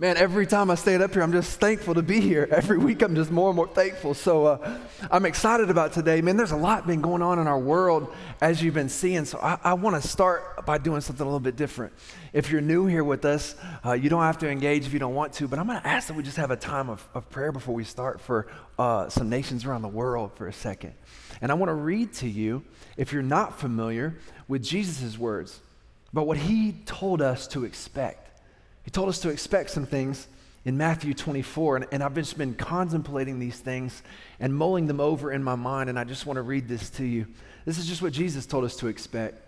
Man, every time I stand up here, I'm just thankful to be here. Every week, I'm just more and more thankful. So uh, I'm excited about today. Man, there's a lot been going on in our world, as you've been seeing. So I, I want to start by doing something a little bit different. If you're new here with us, uh, you don't have to engage if you don't want to, but I'm going to ask that we just have a time of, of prayer before we start for uh, some nations around the world for a second. And I want to read to you, if you're not familiar with Jesus' words, but what he told us to expect. He told us to expect some things in Matthew 24, and, and I've just been contemplating these things and mulling them over in my mind, and I just want to read this to you. This is just what Jesus told us to expect.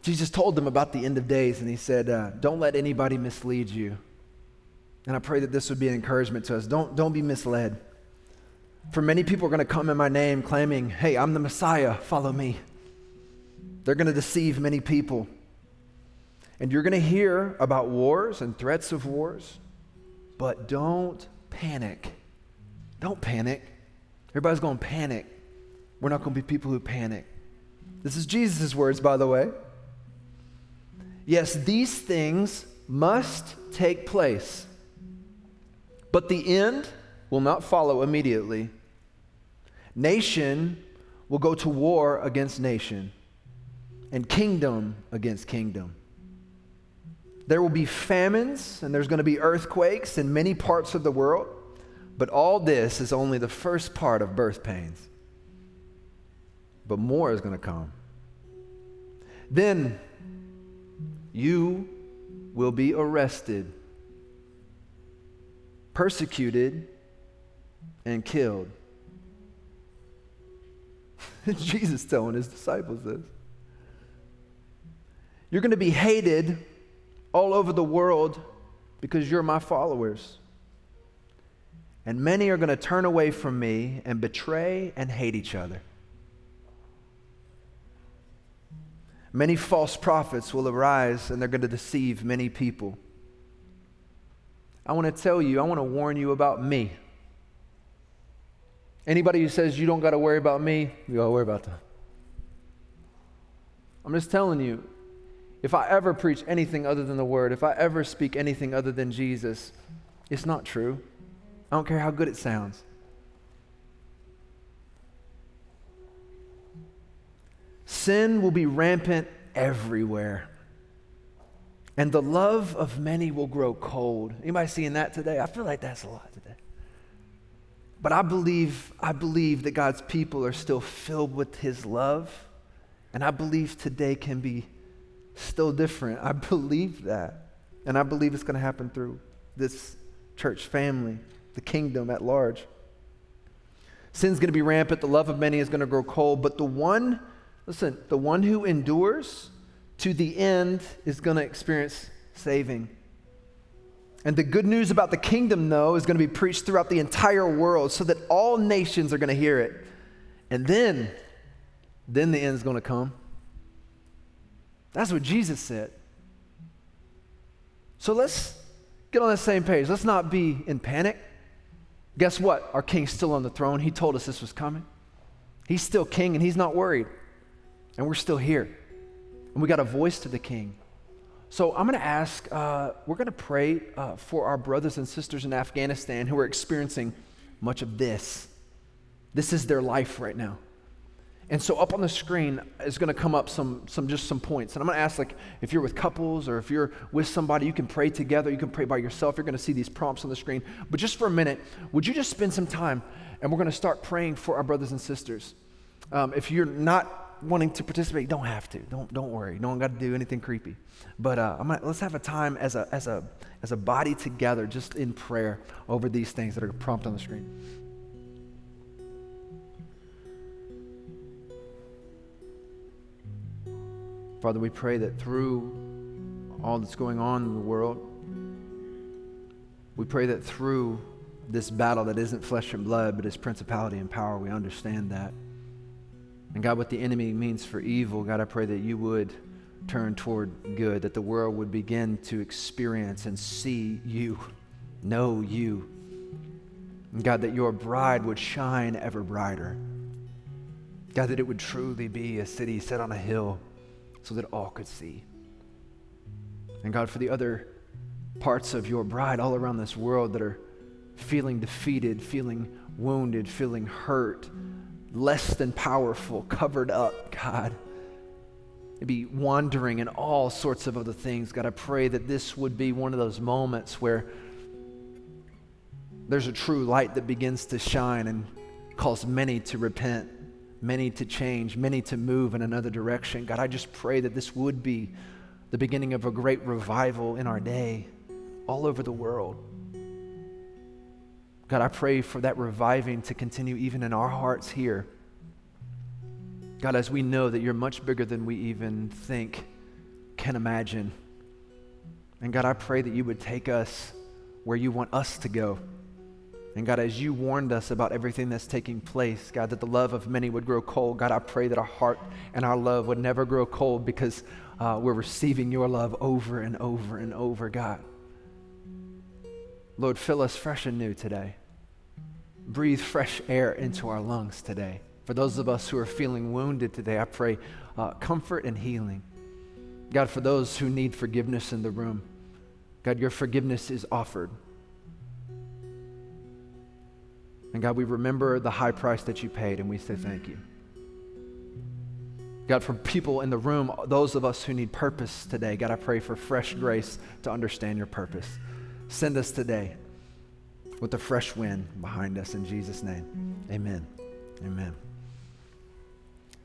Jesus told them about the end of days, and he said, uh, Don't let anybody mislead you. And I pray that this would be an encouragement to us. Don't, don't be misled. For many people are going to come in my name claiming, Hey, I'm the Messiah, follow me. They're going to deceive many people. And you're going to hear about wars and threats of wars, but don't panic. Don't panic. Everybody's going to panic. We're not going to be people who panic. This is Jesus' words, by the way. Yes, these things must take place, but the end will not follow immediately. Nation will go to war against nation, and kingdom against kingdom. There will be famines and there's going to be earthquakes in many parts of the world, but all this is only the first part of birth pains. But more is going to come. Then you will be arrested, persecuted, and killed. Jesus telling his disciples this. You're going to be hated all over the world because you're my followers. And many are going to turn away from me and betray and hate each other. Many false prophets will arise and they're going to deceive many people. I want to tell you, I want to warn you about me. Anybody who says you don't got to worry about me, you got to worry about them. I'm just telling you, if I ever preach anything other than the word, if I ever speak anything other than Jesus, it's not true. I don't care how good it sounds. Sin will be rampant everywhere. And the love of many will grow cold. Anybody seeing that today? I feel like that's a lot today. But I believe, I believe that God's people are still filled with his love. And I believe today can be still different. I believe that. And I believe it's going to happen through this church family, the kingdom at large. Sin's going to be rampant. The love of many is going to grow cold. But the one, listen, the one who endures to the end is going to experience saving. And the good news about the kingdom, though, is going to be preached throughout the entire world so that all nations are going to hear it. And then, then the end is going to come. That's what Jesus said. So let's get on the same page. Let's not be in panic. Guess what? Our king's still on the throne. He told us this was coming. He's still king and he's not worried. And we're still here. And we got a voice to the king. So I'm going to ask, uh, we're going to pray uh, for our brothers and sisters in Afghanistan who are experiencing much of this. This is their life right now. And so up on the screen is going to come up some, some just some points. And I'm going to ask like if you're with couples or if you're with somebody, you can pray together, you can pray by yourself. You're going to see these prompts on the screen. But just for a minute, would you just spend some time and we're going to start praying for our brothers and sisters. Um, if you're not wanting to participate, don't have to. Don't, don't worry. No one got to do anything creepy. But uh, gonna, let's have a time as a, as, a, as a body together just in prayer over these things that are prompted on the screen. Father, we pray that through all that's going on in the world, we pray that through this battle that isn't flesh and blood, but is principality and power. We understand that. And God, what the enemy means for evil, God, I pray that you would turn toward good, that the world would begin to experience and see you, know you. And God, that your bride would shine ever brighter. God, that it would truly be a city set on a hill so that all could see. And God, for the other parts of your bride all around this world that are feeling defeated, feeling wounded, feeling hurt, less than powerful, covered up, God. Maybe wandering in all sorts of other things. God, I pray that this would be one of those moments where there's a true light that begins to shine and calls many to repent, many to change, many to move in another direction. God, I just pray that this would be the beginning of a great revival in our day all over the world. God, I pray for that reviving to continue even in our hearts here. God, as we know that you're much bigger than we even think, can imagine. And God, I pray that you would take us where you want us to go. And God, as you warned us about everything that's taking place, God, that the love of many would grow cold, God, I pray that our heart and our love would never grow cold because uh, we're receiving your love over and over and over, God. Lord, fill us fresh and new today. Breathe fresh air into our lungs today. For those of us who are feeling wounded today, I pray uh, comfort and healing. God, for those who need forgiveness in the room, God, your forgiveness is offered. And God, we remember the high price that you paid and we say thank you. God, for people in the room, those of us who need purpose today, God, I pray for fresh grace to understand your purpose. Send us today with a fresh wind behind us in Jesus' name. Amen. Amen.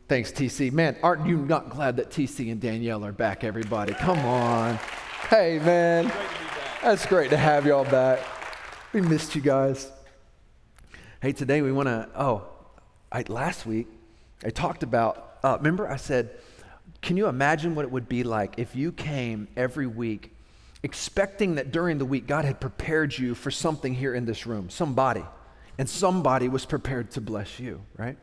Thanks, TC. Man, aren't you not glad that TC and Danielle are back, everybody? Come on. Hey, man. That's great to have y'all back. We missed you guys. Hey, today we want to, oh, I, last week I talked about, uh, remember I said, can you imagine what it would be like if you came every week expecting that during the week God had prepared you for something here in this room, somebody, and somebody was prepared to bless you, right?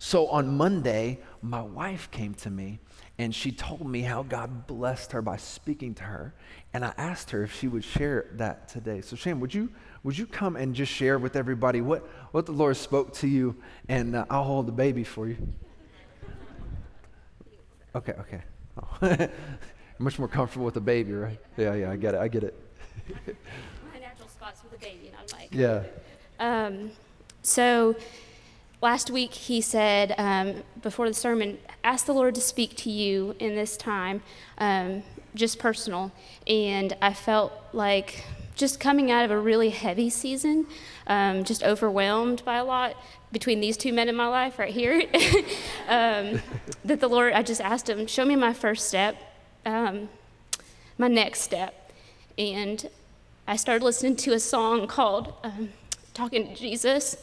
So on Monday, my wife came to me and she told me how God blessed her by speaking to her. And I asked her if she would share that today. So, Shane, would you, would you come and just share with everybody what, what the Lord spoke to you? And uh, I'll hold the baby for you. Okay, okay. Oh. much more comfortable with a baby, right? Yeah, yeah, I get it. I get it. My natural spot's with a baby, not like. Yeah. Um, so last week he said um, before the sermon, ask the Lord to speak to you in this time, um, just personal. And I felt like just coming out of a really heavy season, um, just overwhelmed by a lot between these two men in my life right here, um, that the Lord, I just asked him, show me my first step um, my next step. And I started listening to a song called um, Talking to Jesus.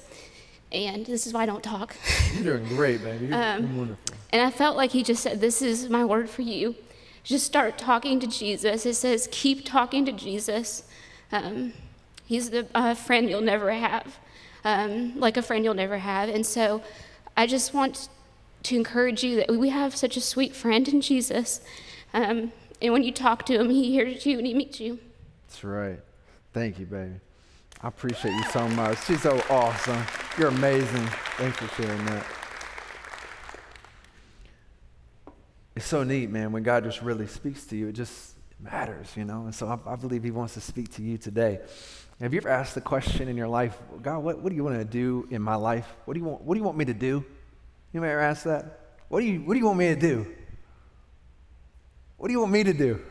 And this is why I don't talk. You're doing great, baby. You're um, wonderful. And I felt like he just said, This is my word for you. Just start talking to Jesus. It says, Keep talking to Jesus. Um, he's the uh, friend you'll never have, um, like a friend you'll never have. And so I just want to encourage you that we have such a sweet friend in Jesus. Um, and when you talk to him, he hears you and he meets you. That's right. Thank you, baby. I appreciate you so much. She's so awesome. You're amazing. Thanks for sharing that. It's so neat, man, when God just really speaks to you. It just matters, you know? And so I, I believe He wants to speak to you today. Have you ever asked the question in your life, God, what, what do you want to do in my life? What do you want, what do you want me to do? You may ever ask that? What do you, what do you want me to do? What do you want me to do?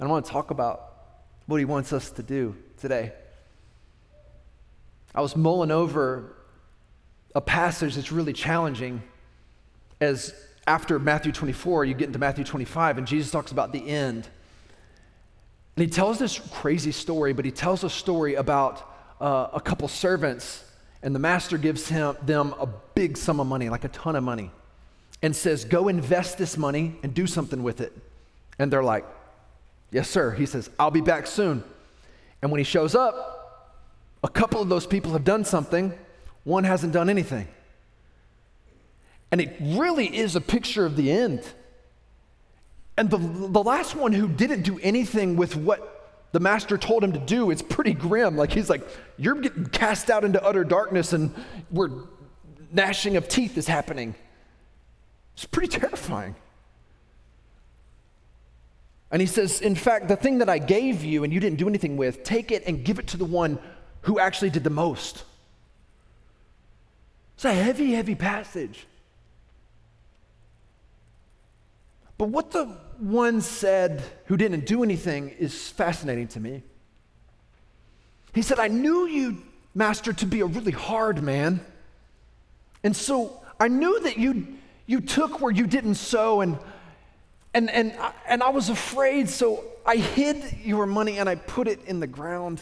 I want to talk about what he wants us to do today. I was mulling over a passage that's really challenging as after Matthew 24, you get into Matthew 25, and Jesus talks about the end. And he tells this crazy story, but he tells a story about uh, a couple servants, and the master gives him, them a big sum of money, like a ton of money and says, Go invest this money and do something with it. And they're like, Yes, sir. He says, I'll be back soon. And when he shows up, a couple of those people have done something, one hasn't done anything. And it really is a picture of the end. And the, the last one who didn't do anything with what the master told him to do, it's pretty grim. Like he's like, You're getting cast out into utter darkness, and we're gnashing of teeth is happening. It's pretty terrifying. And he says, In fact, the thing that I gave you and you didn't do anything with, take it and give it to the one who actually did the most. It's a heavy, heavy passage. But what the one said who didn't do anything is fascinating to me. He said, I knew you, Master, to be a really hard man. And so I knew that you, you took where you didn't sow, and, and, and, and I was afraid, so I hid your money and I put it in the ground.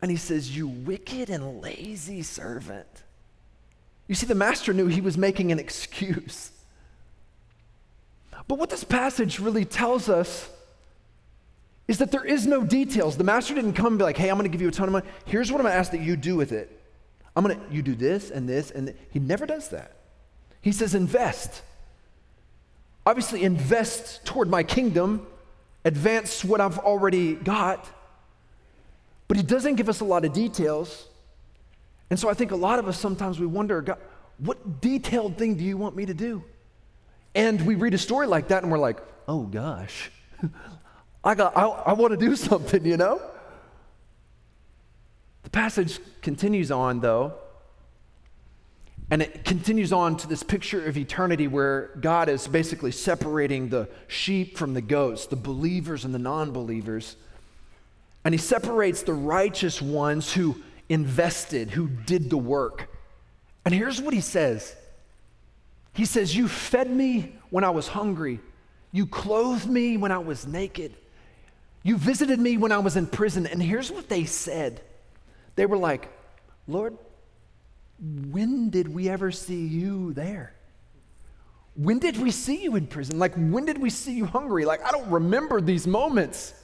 And he says, You wicked and lazy servant. You see, the master knew he was making an excuse. But what this passage really tells us is that there is no details. The master didn't come and be like, hey, I'm going to give you a ton of money. Here's what I'm going to ask that you do with it. I'm going to, you do this and this, and th-. he never does that. He says, invest. Obviously, invest toward my kingdom, advance what I've already got. But he doesn't give us a lot of details. And so I think a lot of us sometimes we wonder, God, what detailed thing do you want me to do? And we read a story like that and we're like, oh gosh, I, got, I, I want to do something, you know? The passage continues on, though, and it continues on to this picture of eternity where God is basically separating the sheep from the goats, the believers and the non believers. And he separates the righteous ones who invested, who did the work. And here's what he says he says, You fed me when I was hungry. You clothed me when I was naked. You visited me when I was in prison. And here's what they said they were like, Lord, when did we ever see you there? When did we see you in prison? Like, when did we see you hungry? Like, I don't remember these moments.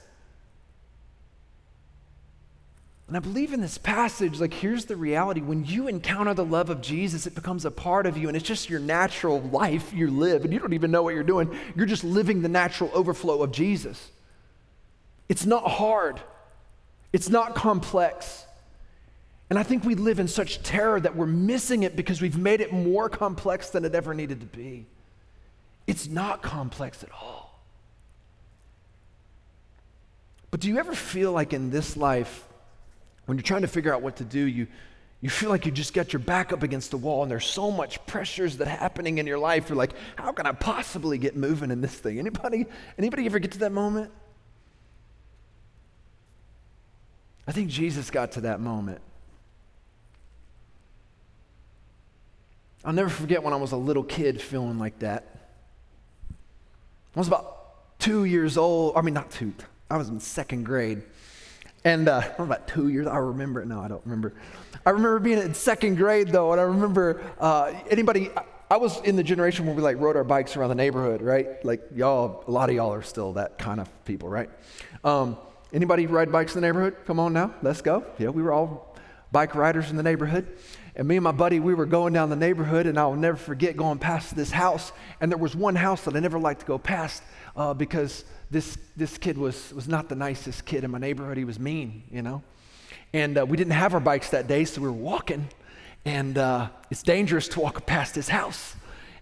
And I believe in this passage, like, here's the reality. When you encounter the love of Jesus, it becomes a part of you, and it's just your natural life you live, and you don't even know what you're doing. You're just living the natural overflow of Jesus. It's not hard, it's not complex. And I think we live in such terror that we're missing it because we've made it more complex than it ever needed to be. It's not complex at all. But do you ever feel like in this life, when you're trying to figure out what to do, you, you feel like you just got your back up against the wall and there's so much pressures that happening in your life. You're like, how can I possibly get moving in this thing? Anybody, anybody ever get to that moment? I think Jesus got to that moment. I'll never forget when I was a little kid feeling like that. I was about two years old. I mean, not two. I was in second grade. And uh, about two years, I remember it. No, I don't remember. I remember being in second grade though, and I remember uh, anybody. I was in the generation where we like rode our bikes around the neighborhood, right? Like y'all, a lot of y'all are still that kind of people, right? Um, anybody ride bikes in the neighborhood? Come on now, let's go. Yeah, we were all bike riders in the neighborhood. And me and my buddy, we were going down the neighborhood, and I'll never forget going past this house. And there was one house that I never liked to go past uh, because this, this kid was, was not the nicest kid in my neighborhood. He was mean, you know. And uh, we didn't have our bikes that day, so we were walking. And uh, it's dangerous to walk past his house.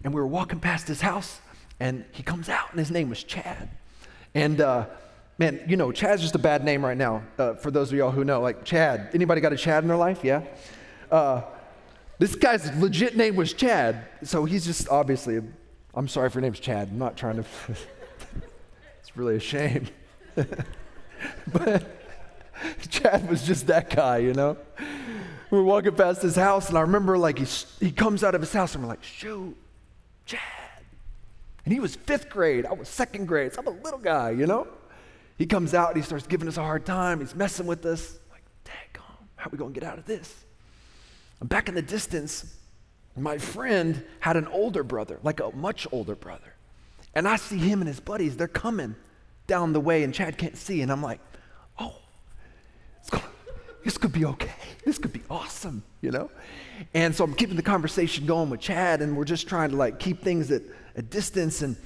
And we were walking past his house, and he comes out, and his name was Chad. And uh, man, you know, Chad's just a bad name right now. Uh, for those of y'all who know, like Chad. Anybody got a Chad in their life? Yeah. Uh, this guy's legit name was Chad, so he's just obviously. I'm sorry if your name's Chad. I'm not trying to. really a shame. but Chad was just that guy, you know? We were walking past his house, and I remember like he, he comes out of his house, and we're like, shoot, Chad. And he was fifth grade. I was second grade. So I'm a little guy, you know? He comes out and he starts giving us a hard time. He's messing with us. I'm like, dang, how are we to get out of this? And back in the distance, my friend had an older brother, like a much older brother. And I see him and his buddies, they're coming down the way and Chad can't see. And I'm like, oh, this could be okay. This could be awesome, you know? And so I'm keeping the conversation going with Chad, and we're just trying to like keep things at a distance. And,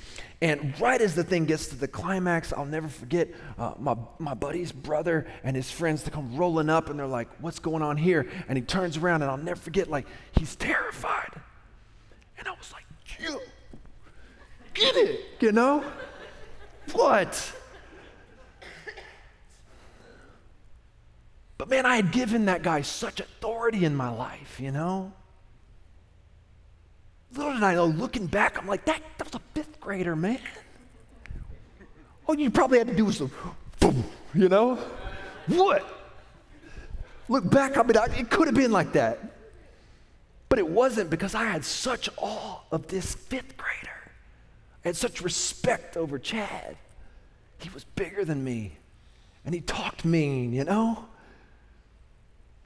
and right as the thing gets to the climax, I'll never forget uh, my, my buddy's brother and his friends to come rolling up, and they're like, What's going on here? And he turns around, and I'll never forget, like, he's terrified. And I was like, You get it, you know? What? But man, I had given that guy such authority in my life, you know? Little did I know, looking back, I'm like, that, that was a fifth grader, man. All you probably had to do was, some, boom, you know? What? Look back, I mean, I, it could have been like that. But it wasn't because I had such awe of this fifth grader. I had such respect over Chad. He was bigger than me, and he talked mean, you know?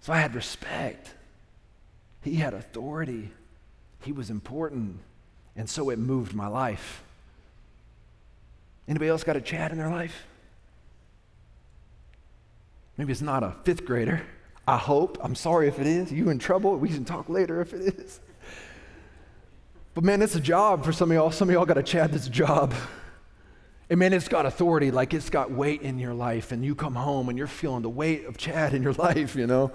So I had respect. He had authority. He was important. And so it moved my life. Anybody else got a Chad in their life? Maybe it's not a fifth grader. I hope. I'm sorry if it is. You in trouble? We can talk later if it is. But man, it's a job for some of y'all. Some of y'all got a Chad that's a job. And man, it's got authority, like it's got weight in your life, and you come home and you're feeling the weight of Chad in your life, you know?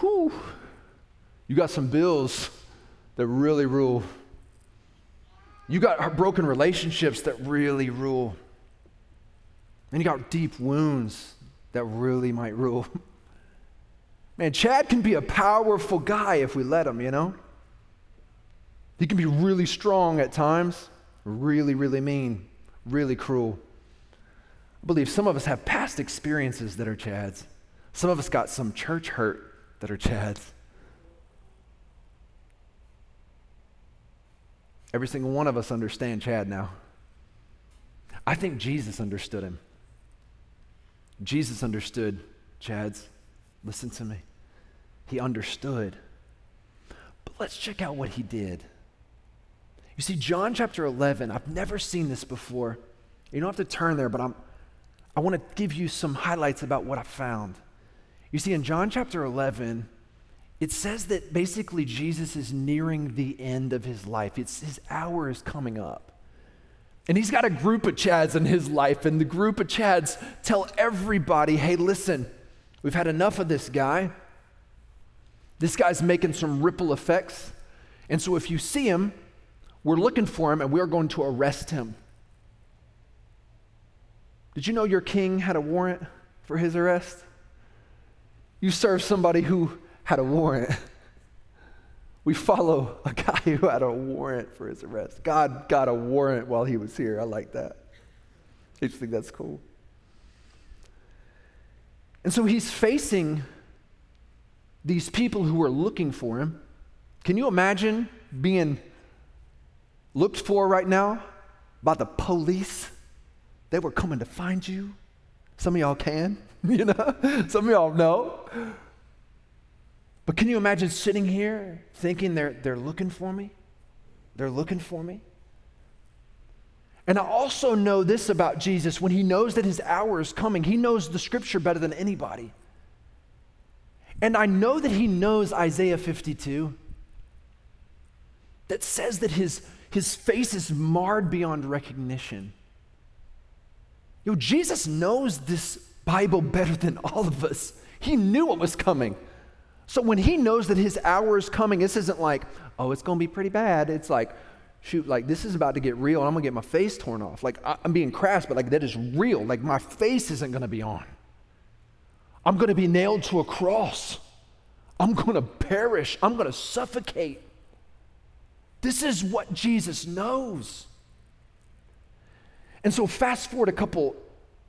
Whew. You got some bills that really rule. You got broken relationships that really rule. And you got deep wounds that really might rule. Man, Chad can be a powerful guy if we let him, you know? He can be really strong at times, really, really mean really cruel. I believe some of us have past experiences that are Chads. Some of us got some church hurt that are Chads. Every single one of us understand Chad now. I think Jesus understood him. Jesus understood Chads. Listen to me. He understood. But let's check out what he did. You see, John chapter 11, I've never seen this before. You don't have to turn there, but I'm, I want to give you some highlights about what I found. You see, in John chapter 11, it says that basically Jesus is nearing the end of his life. It's, his hour is coming up. And he's got a group of Chads in his life, and the group of Chads tell everybody hey, listen, we've had enough of this guy. This guy's making some ripple effects. And so if you see him, we're looking for him and we're going to arrest him. Did you know your king had a warrant for his arrest? You serve somebody who had a warrant. We follow a guy who had a warrant for his arrest. God got a warrant while he was here. I like that. I just think that's cool. And so he's facing these people who are looking for him. Can you imagine being looked for right now by the police. They were coming to find you. Some of y'all can, you know, some of y'all know. But can you imagine sitting here thinking they're, they're looking for me? They're looking for me. And I also know this about Jesus when he knows that his hour is coming, he knows the scripture better than anybody. And I know that he knows Isaiah 52 that says that his his face is marred beyond recognition. You know, Jesus knows this Bible better than all of us. He knew what was coming. So when he knows that his hour is coming, this isn't like, oh, it's going to be pretty bad. It's like, shoot, like this is about to get real and I'm going to get my face torn off. Like I, am being crass, but like that is real. Like my face isn't going to be on. I'm going to be nailed to a cross. I'm going to perish. I'm going to suffocate. This is what Jesus knows. And so, fast forward a couple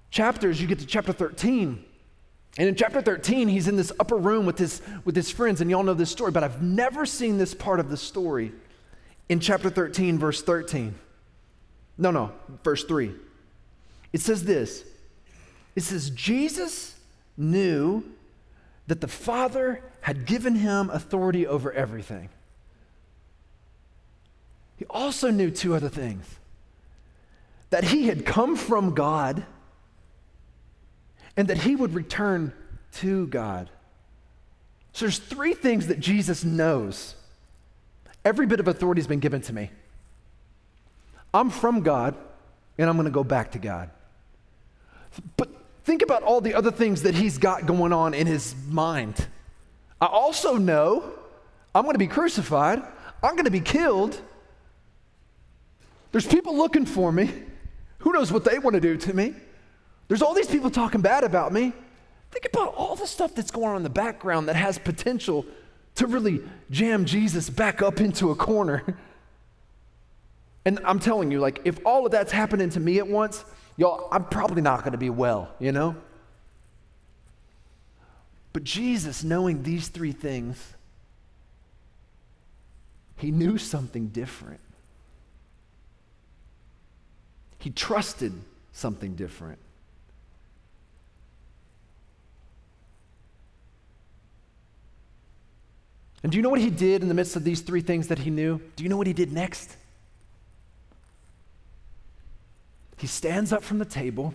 chapters, you get to chapter 13. And in chapter 13, he's in this upper room with his, with his friends, and y'all know this story, but I've never seen this part of the story in chapter 13, verse 13. No, no, verse 3. It says this It says, Jesus knew that the Father had given him authority over everything. Also knew two other things that he had come from God and that he would return to God. So there's three things that Jesus knows. Every bit of authority has been given to me. I'm from God, and I'm going to go back to God. But think about all the other things that he's got going on in his mind. I also know I'm going to be crucified, I'm going to be killed. There's people looking for me. Who knows what they want to do to me? There's all these people talking bad about me. Think about all the stuff that's going on in the background that has potential to really jam Jesus back up into a corner. And I'm telling you, like, if all of that's happening to me at once, y'all, I'm probably not going to be well, you know? But Jesus, knowing these three things, he knew something different. He trusted something different. And do you know what he did in the midst of these three things that he knew? Do you know what he did next? He stands up from the table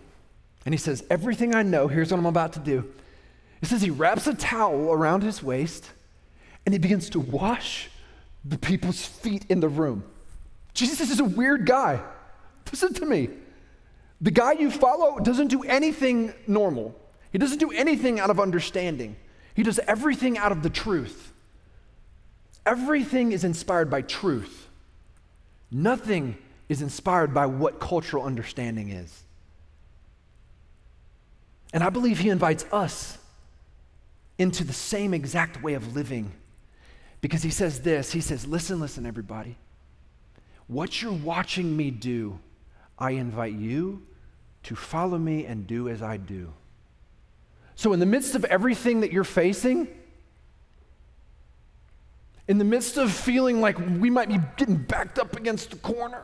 and he says, Everything I know, here's what I'm about to do. He says he wraps a towel around his waist and he begins to wash the people's feet in the room. Jesus is a weird guy. Listen to me. The guy you follow doesn't do anything normal, he doesn't do anything out of understanding, he does everything out of the truth. Everything is inspired by truth. Nothing is inspired by what cultural understanding is. And I believe he invites us into the same exact way of living because he says this He says, Listen, listen, everybody. What you're watching me do, I invite you to follow me and do as I do. So, in the midst of everything that you're facing, in the midst of feeling like we might be getting backed up against the corner.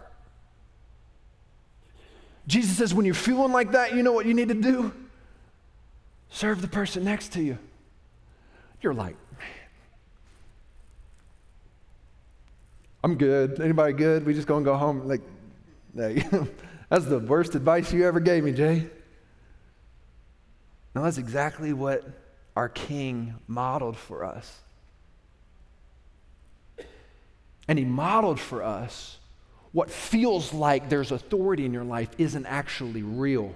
Jesus says, when you're feeling like that, you know what you need to do? Serve the person next to you. You're like, I'm good. Anybody good? We just gonna go home. Like, that's the worst advice you ever gave me, Jay. No, that's exactly what our King modeled for us. And he modeled for us what feels like there's authority in your life isn't actually real.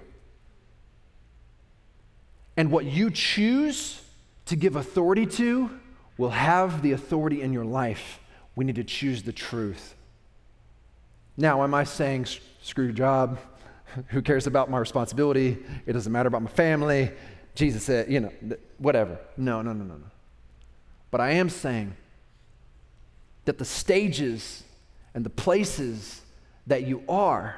And what you choose to give authority to will have the authority in your life. We need to choose the truth. Now, am I saying screw job? Who cares about my responsibility? It doesn't matter about my family. Jesus said, you know, whatever. No, no, no, no, no. But I am saying that the stages and the places that you are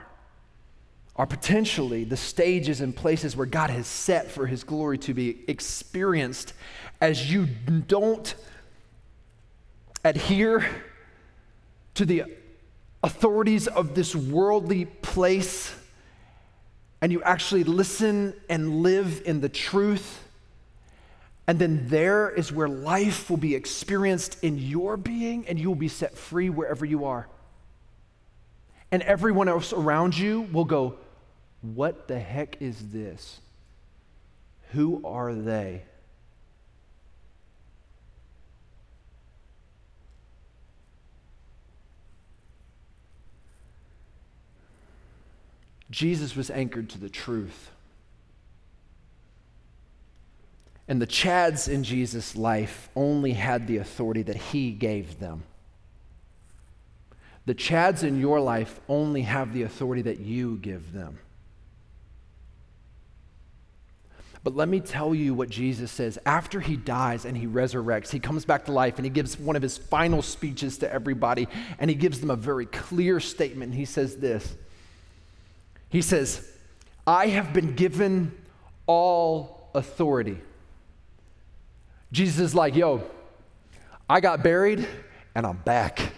are potentially the stages and places where God has set for His glory to be experienced as you don't adhere to the authorities of this worldly place and you actually listen and live in the truth and then there is where life will be experienced in your being, and you will be set free wherever you are. And everyone else around you will go, What the heck is this? Who are they? Jesus was anchored to the truth. And the Chads in Jesus' life only had the authority that he gave them. The Chads in your life only have the authority that you give them. But let me tell you what Jesus says. After he dies and he resurrects, he comes back to life and he gives one of his final speeches to everybody, and he gives them a very clear statement. He says this He says, I have been given all authority Jesus is like, yo, I got buried and I'm back.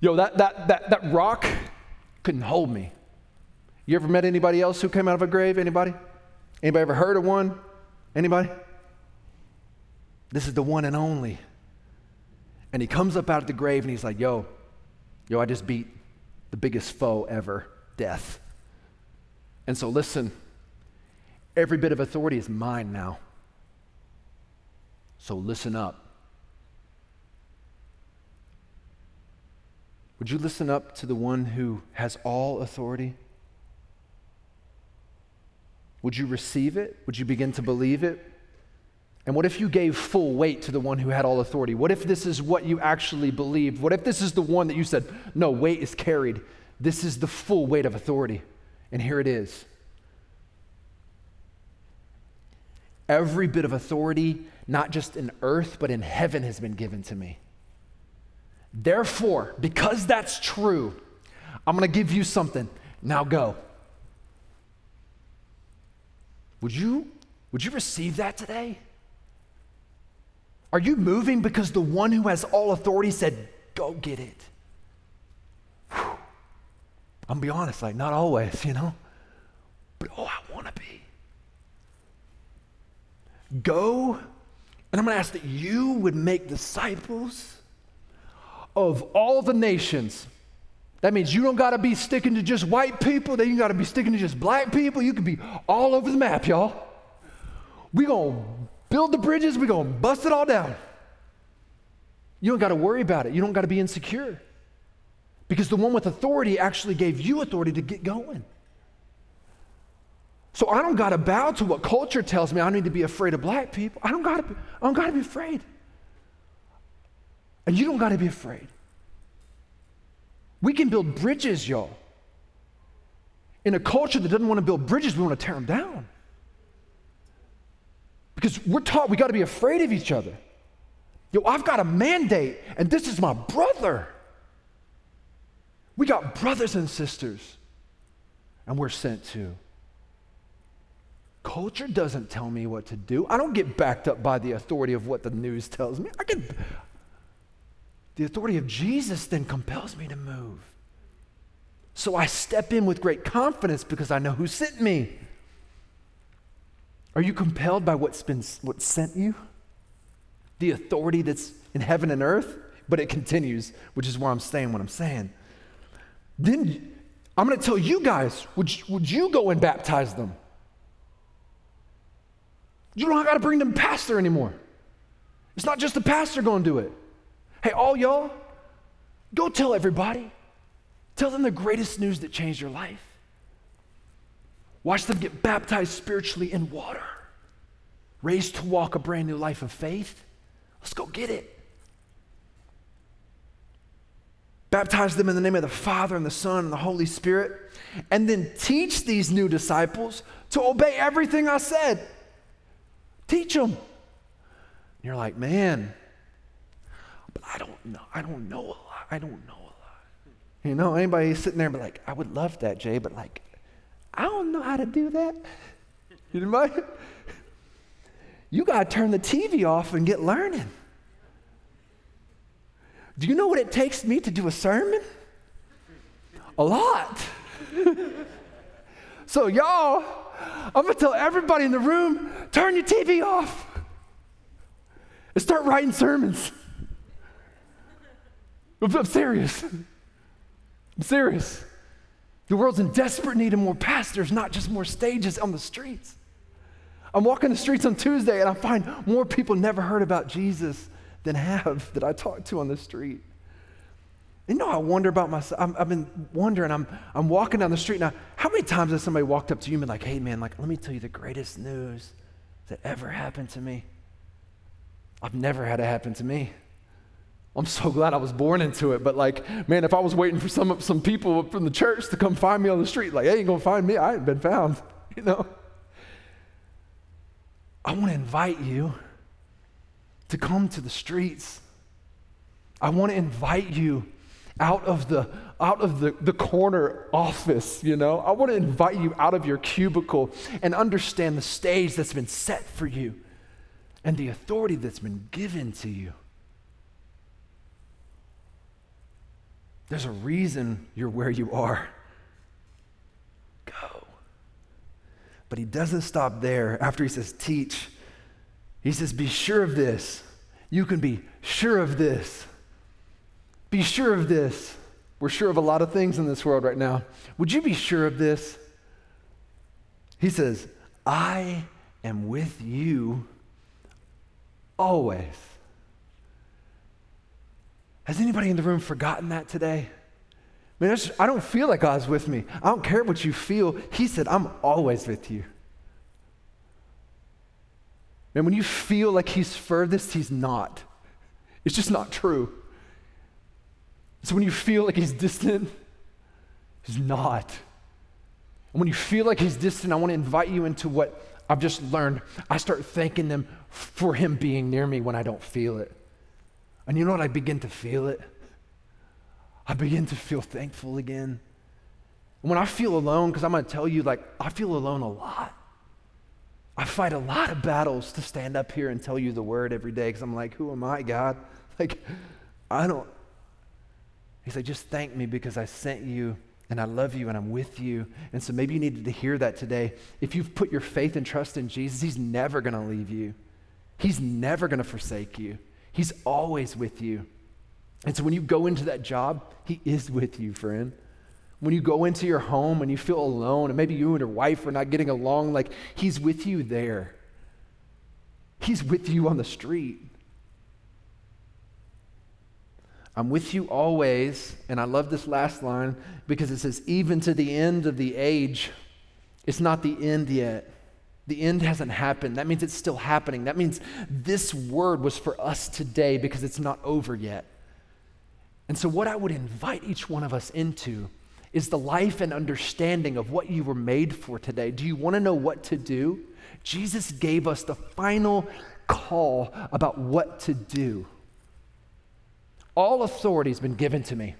Yo, that, that, that, that rock couldn't hold me. You ever met anybody else who came out of a grave? Anybody? Anybody ever heard of one? Anybody? This is the one and only. And he comes up out of the grave and he's like, yo, yo, I just beat the biggest foe ever, death. And so listen, every bit of authority is mine now. So listen up. Would you listen up to the one who has all authority? Would you receive it? Would you begin to believe it? And what if you gave full weight to the one who had all authority? What if this is what you actually believed? What if this is the one that you said, no, weight is carried? This is the full weight of authority. And here it is. Every bit of authority, not just in earth, but in heaven, has been given to me. Therefore, because that's true, I'm going to give you something. Now go. Would you, would you receive that today? Are you moving because the one who has all authority said, go get it? Whew. I'm gonna be honest, like not always, you know, but oh, I want to be. Go, and I'm gonna ask that you would make disciples of all the nations. That means you don't got to be sticking to just white people. Then you got to be sticking to just black people. You can be all over the map, y'all. We gonna build the bridges. We gonna bust it all down. You don't got to worry about it. You don't got to be insecure. Because the one with authority actually gave you authority to get going. So I don't got to bow to what culture tells me I need to be afraid of black people. I don't got to I don't got to be afraid. And you don't got to be afraid. We can build bridges, y'all. In a culture that doesn't want to build bridges, we want to tear them down. Because we're taught we got to be afraid of each other. Yo, I've got a mandate, and this is my brother. We got brothers and sisters, and we're sent to. Culture doesn't tell me what to do. I don't get backed up by the authority of what the news tells me. I get the authority of Jesus then compels me to move. So I step in with great confidence because I know who sent me. Are you compelled by what's been what sent you? The authority that's in heaven and earth? But it continues, which is where I'm saying what I'm saying. Then I'm going to tell you guys, would you, would you go and baptize them? You don't got to bring them pastor anymore. It's not just the pastor going to do it. Hey, all y'all, go tell everybody. Tell them the greatest news that changed your life. Watch them get baptized spiritually in water, raised to walk a brand new life of faith. Let's go get it. Baptize them in the name of the Father and the Son and the Holy Spirit, and then teach these new disciples to obey everything I said. Teach them. You're like, man, but I don't know. I don't know a lot. I don't know a lot. You know, anybody sitting there but like, I would love that, Jay, but like, I don't know how to do that. You know, you got to turn the TV off and get learning. Do you know what it takes me to do a sermon? A lot. so, y'all, I'm going to tell everybody in the room turn your TV off and start writing sermons. I'm serious. I'm serious. The world's in desperate need of more pastors, not just more stages on the streets. I'm walking the streets on Tuesday and I find more people never heard about Jesus than have that I talk to on the street. You know, I wonder about myself. i have been wondering. I'm, I'm walking down the street now. How many times has somebody walked up to you and been like, hey, man, like, let me tell you the greatest news that ever happened to me? I've never had it happen to me. I'm so glad I was born into it. But like, man, if I was waiting for some some people from the church to come find me on the street, like, they ain't gonna find me. I ain't been found, you know. I want to invite you to come to the streets. I want to invite you out of the out of the, the corner office, you know. I want to invite you out of your cubicle and understand the stage that's been set for you and the authority that's been given to you. There's a reason you're where you are. Go. But he doesn't stop there. After he says, teach, he says, be sure of this. You can be sure of this. Be sure of this. We're sure of a lot of things in this world right now. Would you be sure of this? He says, I am with you always. Has anybody in the room forgotten that today? I don't feel like God's with me. I don't care what you feel. He said, I'm always with you. And when you feel like He's furthest, He's not. It's just not true. So when you feel like He's distant, He's not. And when you feel like He's distant, I want to invite you into what I've just learned. I start thanking Him for Him being near me when I don't feel it. And you know what? I begin to feel it. I begin to feel thankful again. when I feel alone, because I'm going to tell you, like, I feel alone a lot. I fight a lot of battles to stand up here and tell you the word every day because I'm like, who am I, God? Like, I don't. He's like, just thank me because I sent you and I love you and I'm with you. And so maybe you needed to hear that today. If you've put your faith and trust in Jesus, He's never going to leave you, He's never going to forsake you. He's always with you. And so when you go into that job, He is with you, friend. When you go into your home and you feel alone, and maybe you and your wife are not getting along, like He's with you there. He's with you on the street. I'm with you always. And I love this last line because it says, even to the end of the age. It's not the end yet. The end hasn't happened. That means it's still happening. That means this word was for us today because it's not over yet. And so, what I would invite each one of us into is the life and understanding of what you were made for today. Do you want to know what to do? Jesus gave us the final call about what to do. All authority has been given to me.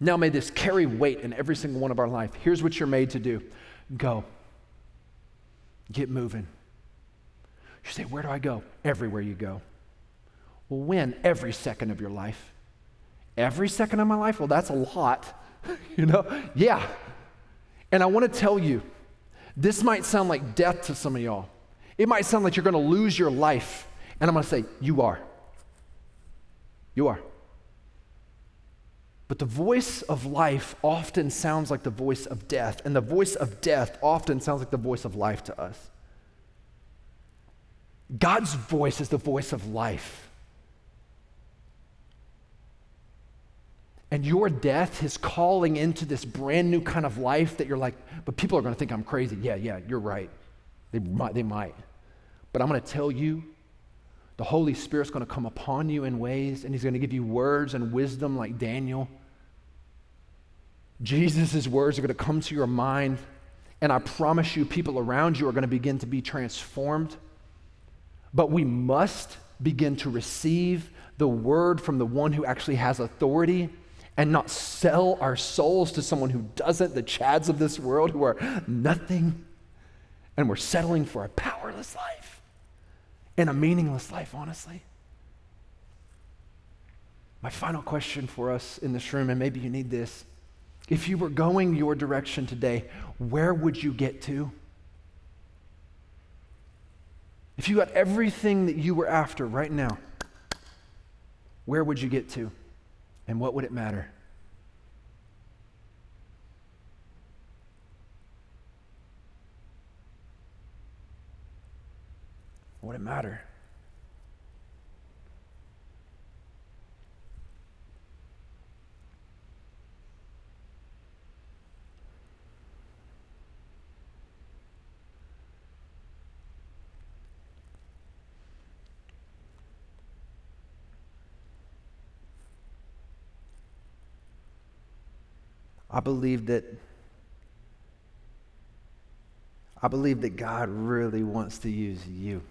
Now may this carry weight in every single one of our life. Here's what you're made to do go. Get moving. You say, Where do I go? Everywhere you go. Well, when? Every second of your life. Every second of my life? Well, that's a lot. you know? Yeah. And I want to tell you, this might sound like death to some of y'all. It might sound like you're going to lose your life. And I'm going to say, You are. You are. But the voice of life often sounds like the voice of death, and the voice of death often sounds like the voice of life to us. God's voice is the voice of life. And your death is calling into this brand new kind of life that you're like, but people are going to think I'm crazy. Yeah, yeah, you're right. They might. They might. But I'm going to tell you the Holy Spirit's going to come upon you in ways, and He's going to give you words and wisdom like Daniel. Jesus' words are going to come to your mind, and I promise you, people around you are going to begin to be transformed. But we must begin to receive the word from the one who actually has authority and not sell our souls to someone who doesn't, the chads of this world who are nothing, and we're settling for a powerless life and a meaningless life, honestly. My final question for us in this room, and maybe you need this if you were going your direction today, where would you get to? If you got everything that you were after right now, where would you get to? And what would it matter? What would it matter? I believe that I believe that God really wants to use you.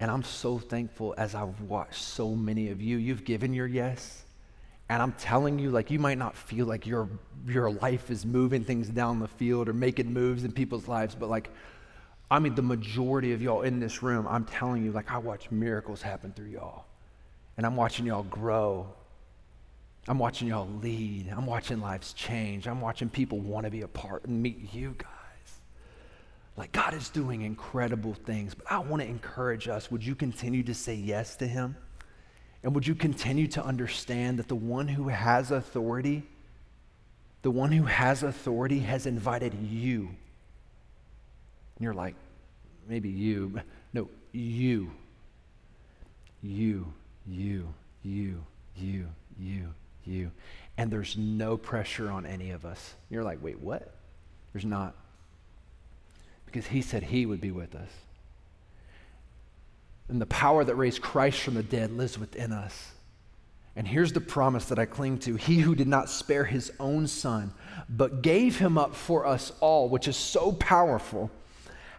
And I'm so thankful as I've watched so many of you. You've given your yes. And I'm telling you, like, you might not feel like your, your life is moving things down the field or making moves in people's lives, but like, I mean, the majority of y'all in this room, I'm telling you, like, I watch miracles happen through y'all. And I'm watching y'all grow. I'm watching y'all lead. I'm watching lives change. I'm watching people want to be a part and meet you guys. Like God is doing incredible things, but I want to encourage us. Would you continue to say yes to Him? And would you continue to understand that the one who has authority, the one who has authority has invited you? And you're like, maybe you. No, you. you, you, you, you, you, you. And there's no pressure on any of us. You're like, wait, what? There's not. Because he said he would be with us. And the power that raised Christ from the dead lives within us. And here's the promise that I cling to He who did not spare his own son, but gave him up for us all, which is so powerful,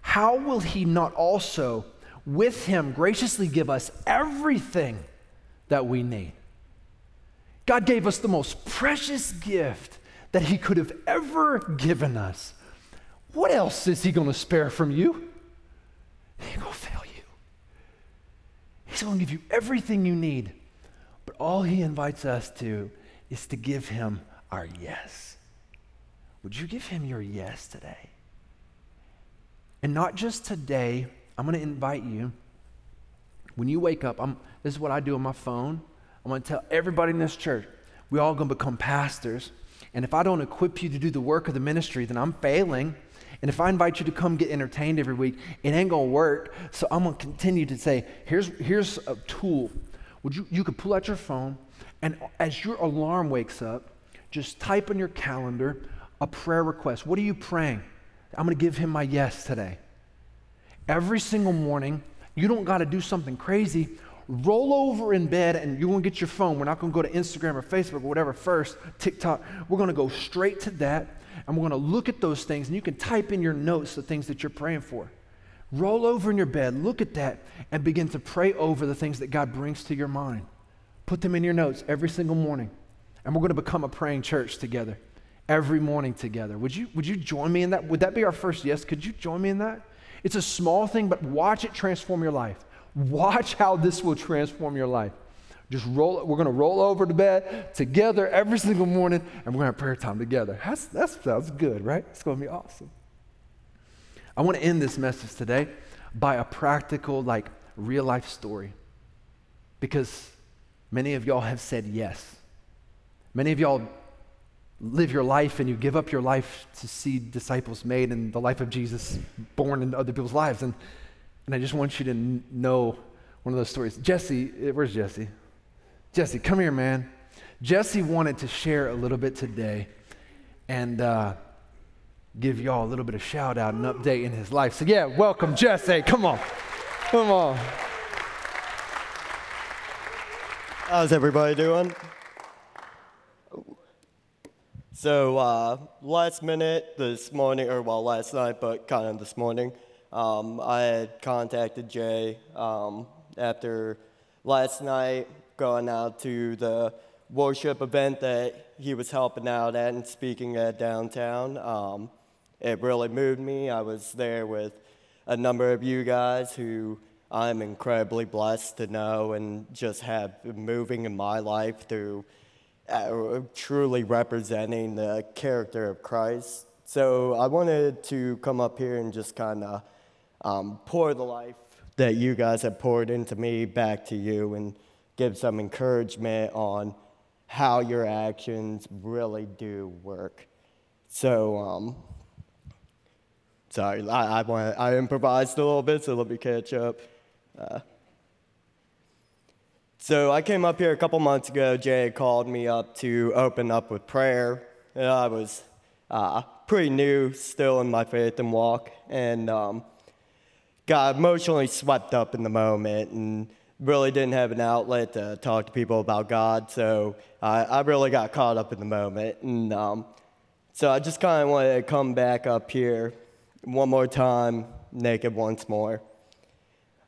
how will he not also with him graciously give us everything that we need? God gave us the most precious gift that he could have ever given us. What else is he going to spare from you? He ain't going to fail you. He's going to give you everything you need. But all he invites us to is to give him our yes. Would you give him your yes today? And not just today, I'm going to invite you. When you wake up, I'm, this is what I do on my phone. I'm going to tell everybody in this church, we all going to become pastors. And if I don't equip you to do the work of the ministry, then I'm failing. And if I invite you to come get entertained every week, it ain't going to work. So I'm going to continue to say, here's, here's a tool. Would you, you could pull out your phone, and as your alarm wakes up, just type in your calendar a prayer request. What are you praying? I'm going to give him my yes today. Every single morning, you don't got to do something crazy. Roll over in bed and you won't get your phone. We're not going to go to Instagram or Facebook or whatever first, TikTok. We're going to go straight to that and we're going to look at those things and you can type in your notes the things that you're praying for. Roll over in your bed, look at that, and begin to pray over the things that God brings to your mind. Put them in your notes every single morning. And we're going to become a praying church together every morning together. Would you, would you join me in that? Would that be our first yes? Could you join me in that? It's a small thing, but watch it transform your life. Watch how this will transform your life. Just roll, we're going to roll over to bed together every single morning, and we're going to have prayer time together. That's, that sounds good, right? It's going to be awesome. I want to end this message today by a practical, like, real life story. Because many of y'all have said yes. Many of y'all live your life and you give up your life to see disciples made and the life of Jesus born into other people's lives. And, and I just want you to know one of those stories. Jesse, eh, where's Jesse? Jesse, come here, man. Jesse wanted to share a little bit today and uh, give y'all a little bit of shout out and update in his life. So, yeah, welcome, Jesse. Come on. Come on. How's everybody doing? So, uh, last minute this morning, or well, last night, but kind of this morning, um, I had contacted Jay um, after last night going out to the worship event that he was helping out at and speaking at downtown. Um, it really moved me. I was there with a number of you guys who I'm incredibly blessed to know and just have moving in my life through uh, truly representing the character of Christ. So I wanted to come up here and just kind of um, pour the life that you guys have poured into me back to you and give some encouragement on how your actions really do work. So, um, sorry, I, I, I improvised a little bit, so let me catch up. Uh, so I came up here a couple months ago. Jay called me up to open up with prayer. And I was uh, pretty new still in my faith and walk, and um, got emotionally swept up in the moment and really didn't have an outlet to talk to people about God. So I, I really got caught up in the moment. And um, so I just kind of wanted to come back up here one more time, naked once more.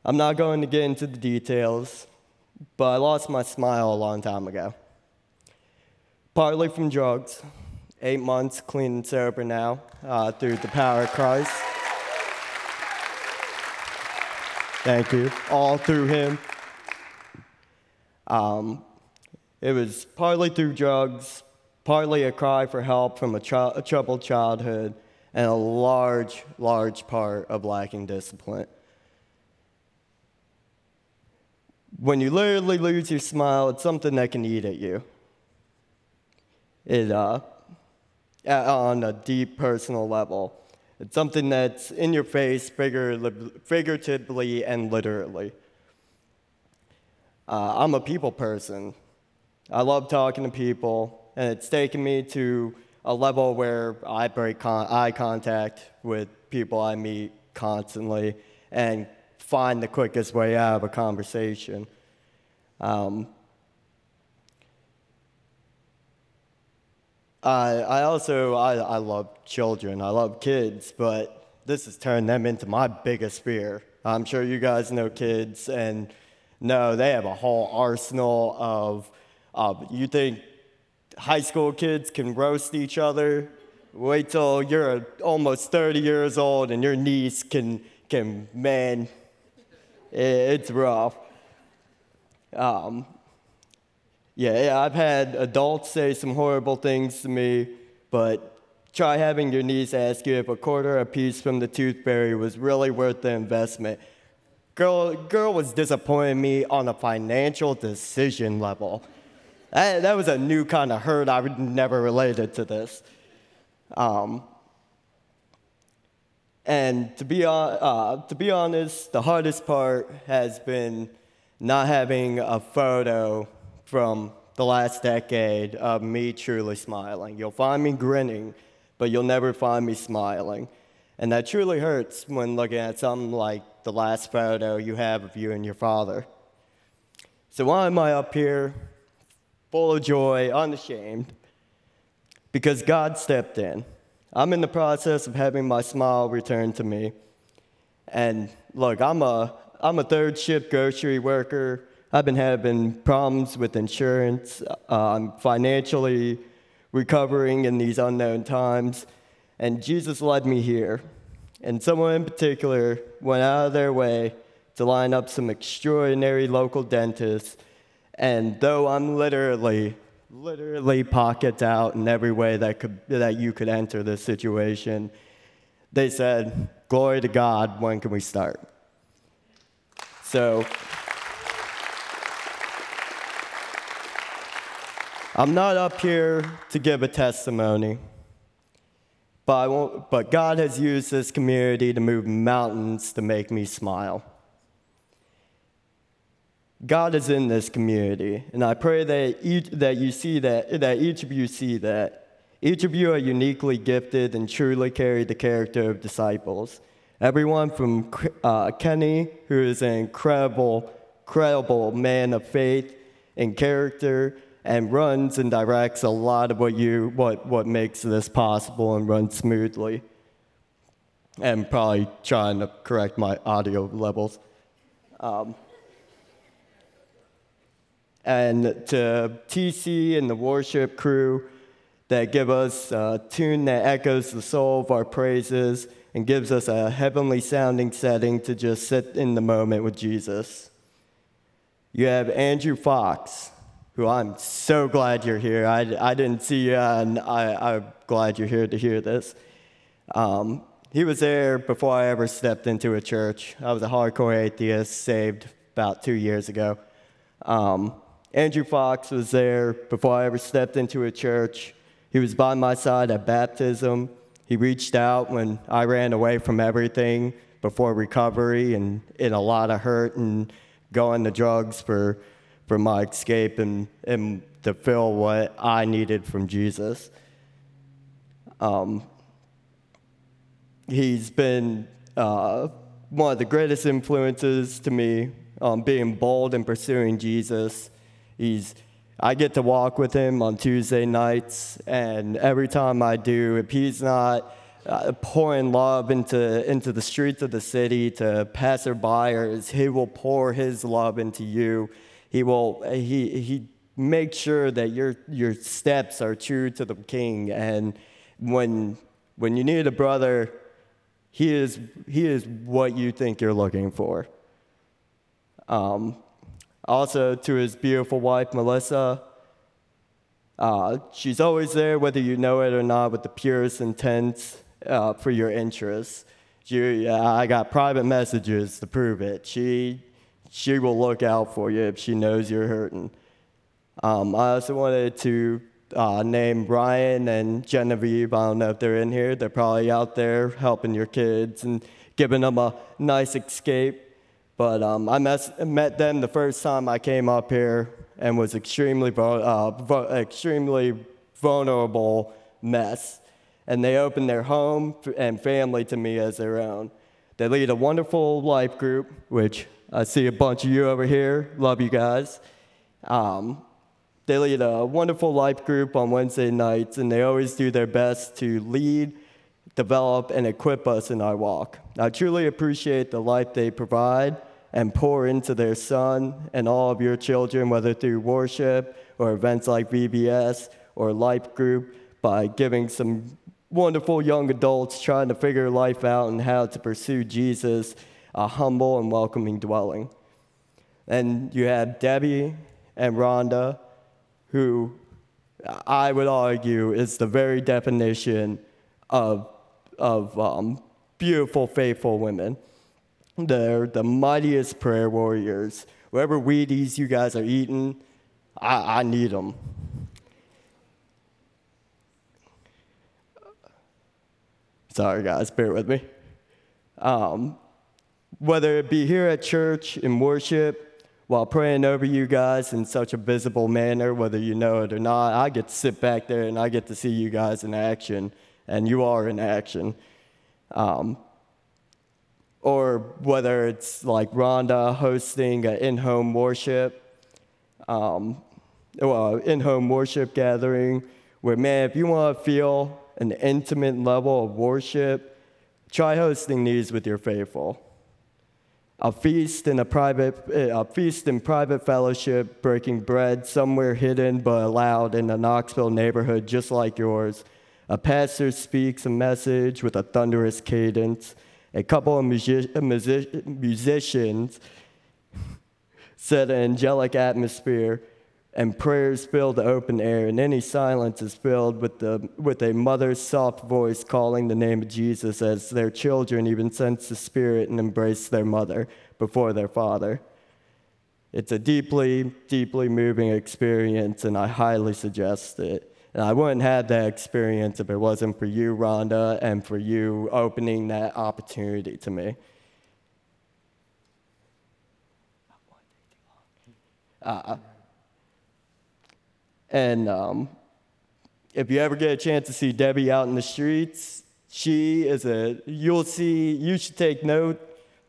I'm not going to get into the details but I lost my smile a long time ago. Partly from drugs, eight months clean and sober now uh, through the power of Christ. Thank you. All through Him. Um, it was partly through drugs, partly a cry for help from a, a troubled childhood, and a large, large part of lacking discipline. when you literally lose your smile, it's something that can eat at you. It, uh, on a deep personal level. It's something that's in your face figuratively and literally. Uh, I'm a people person. I love talking to people, and it's taken me to a level where I break con- eye contact with people I meet constantly and find the quickest way out of a conversation. Um, I, I also I, I love children. I love kids, but this has turned them into my biggest fear. I'm sure you guys know kids, and no, they have a whole arsenal of. Uh, you think high school kids can roast each other? Wait till you're almost 30 years old and your niece can can man, it's rough. Um, yeah, I've had adults say some horrible things to me, but try having your niece ask you if a quarter a piece from the tooth fairy was really worth the investment. Girl, girl was disappointing me on a financial decision level. That, that was a new kind of hurt I never related to this. Um, and to be, uh, to be honest, the hardest part has been not having a photo from the last decade of me truly smiling. You'll find me grinning, but you'll never find me smiling. And that truly hurts when looking at something like the last photo you have of you and your father. So why am I up here, full of joy, unashamed? Because God stepped in. I'm in the process of having my smile returned to me. And look, I'm a, I'm a third shift grocery worker I've been having problems with insurance. I'm financially recovering in these unknown times. And Jesus led me here. And someone in particular went out of their way to line up some extraordinary local dentists. And though I'm literally, literally pockets out in every way that, could, that you could enter this situation, they said, Glory to God, when can we start? So, I'm not up here to give a testimony, but, I won't, but God has used this community to move mountains to make me smile. God is in this community, and I pray that, each, that you see that, that each of you see that. Each of you are uniquely gifted and truly carry the character of disciples. Everyone from uh, Kenny, who is an incredible, incredible man of faith and character, and runs and directs a lot of what you what what makes this possible and runs smoothly. And probably trying to correct my audio levels. Um, and to TC and the worship crew that give us a tune that echoes the soul of our praises and gives us a heavenly sounding setting to just sit in the moment with Jesus. You have Andrew Fox, who I'm so glad you're here. I, I didn't see you, and I, I'm glad you're here to hear this. Um, he was there before I ever stepped into a church. I was a hardcore atheist, saved about two years ago. Um, Andrew Fox was there before I ever stepped into a church. He was by my side at baptism. He reached out when I ran away from everything before recovery and in a lot of hurt and going to drugs for for my escape and, and to fill what I needed from Jesus. Um, he's been uh, one of the greatest influences to me on being bold and pursuing Jesus. He's I get to walk with him on Tuesday nights, and every time I do, if he's not uh, pouring love into, into the streets of the city to passerbyers, he will pour his love into you he will he he makes sure that your your steps are true to the king. And when when you need a brother he is he is what you think you're looking for. Um, also to his beautiful wife melissa uh, she's always there whether you know it or not with the purest intent uh, for your interests. She, uh, i got private messages to prove it. She she will look out for you if she knows you're hurting. Um, I also wanted to uh, name Brian and Genevieve. I don't know if they're in here. They're probably out there helping your kids and giving them a nice escape. But um, I met, met them the first time I came up here and was extremely, uh, extremely vulnerable mess. And they opened their home and family to me as their own. They lead a wonderful life group, which I see a bunch of you over here. Love you guys. Um, they lead a wonderful life group on Wednesday nights, and they always do their best to lead, develop, and equip us in our walk. I truly appreciate the life they provide and pour into their son and all of your children, whether through worship or events like VBS or life group, by giving some wonderful young adults trying to figure life out and how to pursue Jesus a humble and welcoming dwelling. And you have Debbie and Rhonda, who I would argue is the very definition of, of um, beautiful, faithful women. They're the mightiest prayer warriors. Whatever Wheaties you guys are eating, I, I need them. Sorry, guys, bear with me. Um, whether it be here at church in worship, while praying over you guys in such a visible manner, whether you know it or not, I get to sit back there and I get to see you guys in action, and you are in action. Um, or whether it's like Rhonda hosting an in home worship, um, well, in home worship gathering, where, man, if you want to feel an intimate level of worship, try hosting these with your faithful. A feast in a private, eh, a feast in private fellowship, breaking bread somewhere hidden but allowed in a Knoxville neighborhood just like yours. A pastor speaks a message with a thunderous cadence a couple of music- music- musicians set an angelic atmosphere, and prayers fill the open air, and any silence is filled with, the, with a mother's soft voice calling the name of Jesus as their children even sense the Spirit and embrace their mother before their father. It's a deeply, deeply moving experience, and I highly suggest it. And I wouldn't have that experience if it wasn't for you, Rhonda, and for you opening that opportunity to me. Uh, and um, if you ever get a chance to see Debbie out in the streets, she is a, you'll see, you should take note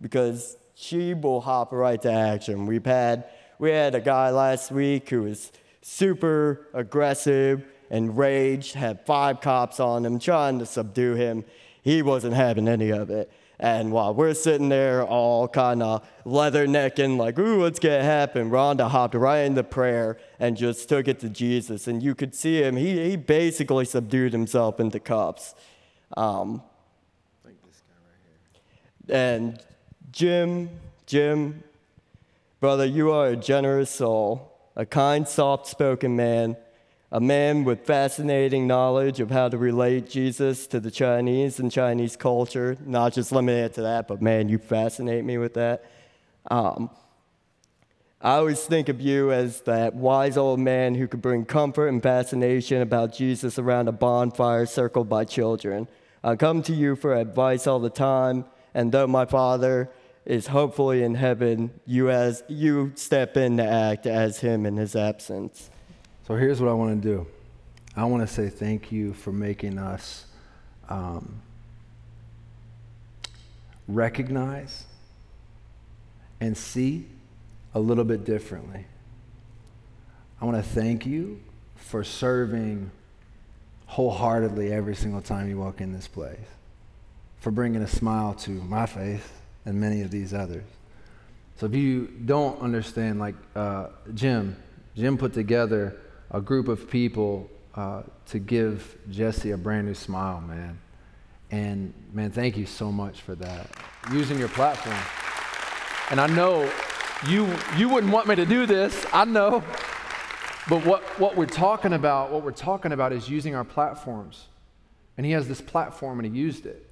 because she will hop right to action. We've had, we had a guy last week who was super aggressive, enraged, had five cops on him trying to subdue him. He wasn't having any of it. And while we're sitting there all kind of leather necking, like, ooh, what's going to happen? Rhonda hopped right into prayer and just took it to Jesus. And you could see him, he, he basically subdued himself into cups. Um, like this guy right here. And Jim, Jim, brother, you are a generous soul, a kind, soft spoken man a man with fascinating knowledge of how to relate Jesus to the Chinese and Chinese culture, not just limited to that, but man, you fascinate me with that. Um, I always think of you as that wise old man who could bring comfort and fascination about Jesus around a bonfire circled by children. I come to you for advice all the time, and though my father is hopefully in heaven, you as you step in to act as him in his absence. So here's what I want to do I want to say thank you for making us um, recognize and see a little bit differently. I want to thank you for serving wholeheartedly every single time you walk in this place, for bringing a smile to my face and many of these others. So if you don't understand, like uh, Jim, Jim put together a group of people uh, to give Jesse a brand new smile, man. And man, thank you so much for that. Using your platform. And I know you you wouldn't want me to do this, I know. But what, what we're talking about, what we're talking about is using our platforms. And he has this platform and he used it.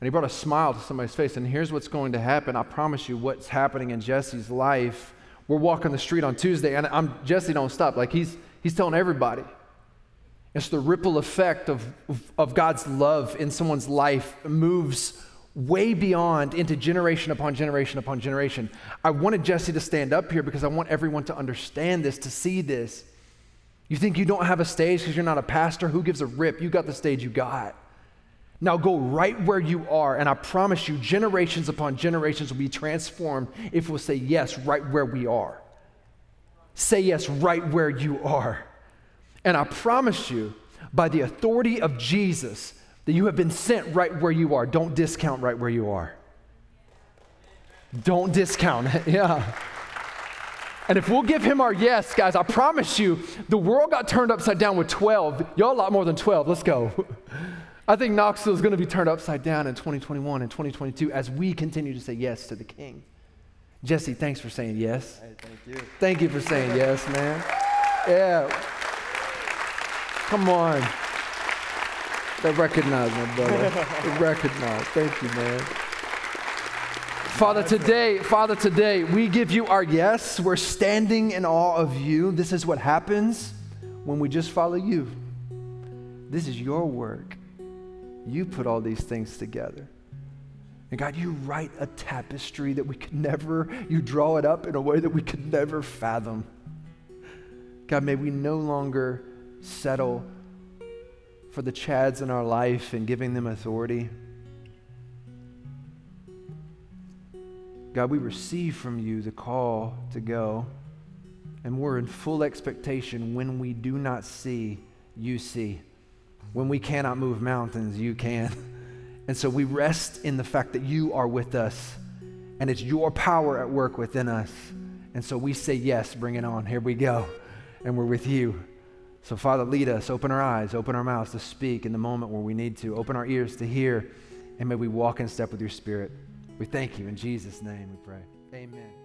And he brought a smile to somebody's face. And here's what's going to happen. I promise you what's happening in Jesse's life we're walking the street on Tuesday, and I'm Jesse, don't stop. Like he's he's telling everybody. It's the ripple effect of, of, of God's love in someone's life moves way beyond into generation upon generation upon generation. I wanted Jesse to stand up here because I want everyone to understand this, to see this. You think you don't have a stage because you're not a pastor? Who gives a rip? You got the stage you got. Now go right where you are, and I promise you, generations upon generations will be transformed if we'll say yes right where we are. Say yes right where you are. And I promise you, by the authority of Jesus, that you have been sent right where you are. Don't discount right where you are. Don't discount it. yeah. And if we'll give him our yes, guys, I promise you, the world got turned upside down with 12. Y'all a lot more than 12. Let's go. I think Knoxville is going to be turned upside down in 2021 and 2022 as we continue to say yes to the King. Jesse, thanks for saying yes. Hey, thank you. Thank you for saying yes, man. Yeah. Come on. They recognize my brother. They recognize. Thank you, man. Father, today, Father, today, we give you our yes. We're standing in awe of you. This is what happens when we just follow you. This is your work. You put all these things together. And God, you write a tapestry that we could never, you draw it up in a way that we could never fathom. God, may we no longer settle for the Chads in our life and giving them authority. God, we receive from you the call to go, and we're in full expectation when we do not see, you see. When we cannot move mountains, you can. And so we rest in the fact that you are with us and it's your power at work within us. And so we say, Yes, bring it on. Here we go. And we're with you. So, Father, lead us. Open our eyes, open our mouths to speak in the moment where we need to, open our ears to hear, and may we walk in step with your Spirit. We thank you. In Jesus' name we pray. Amen.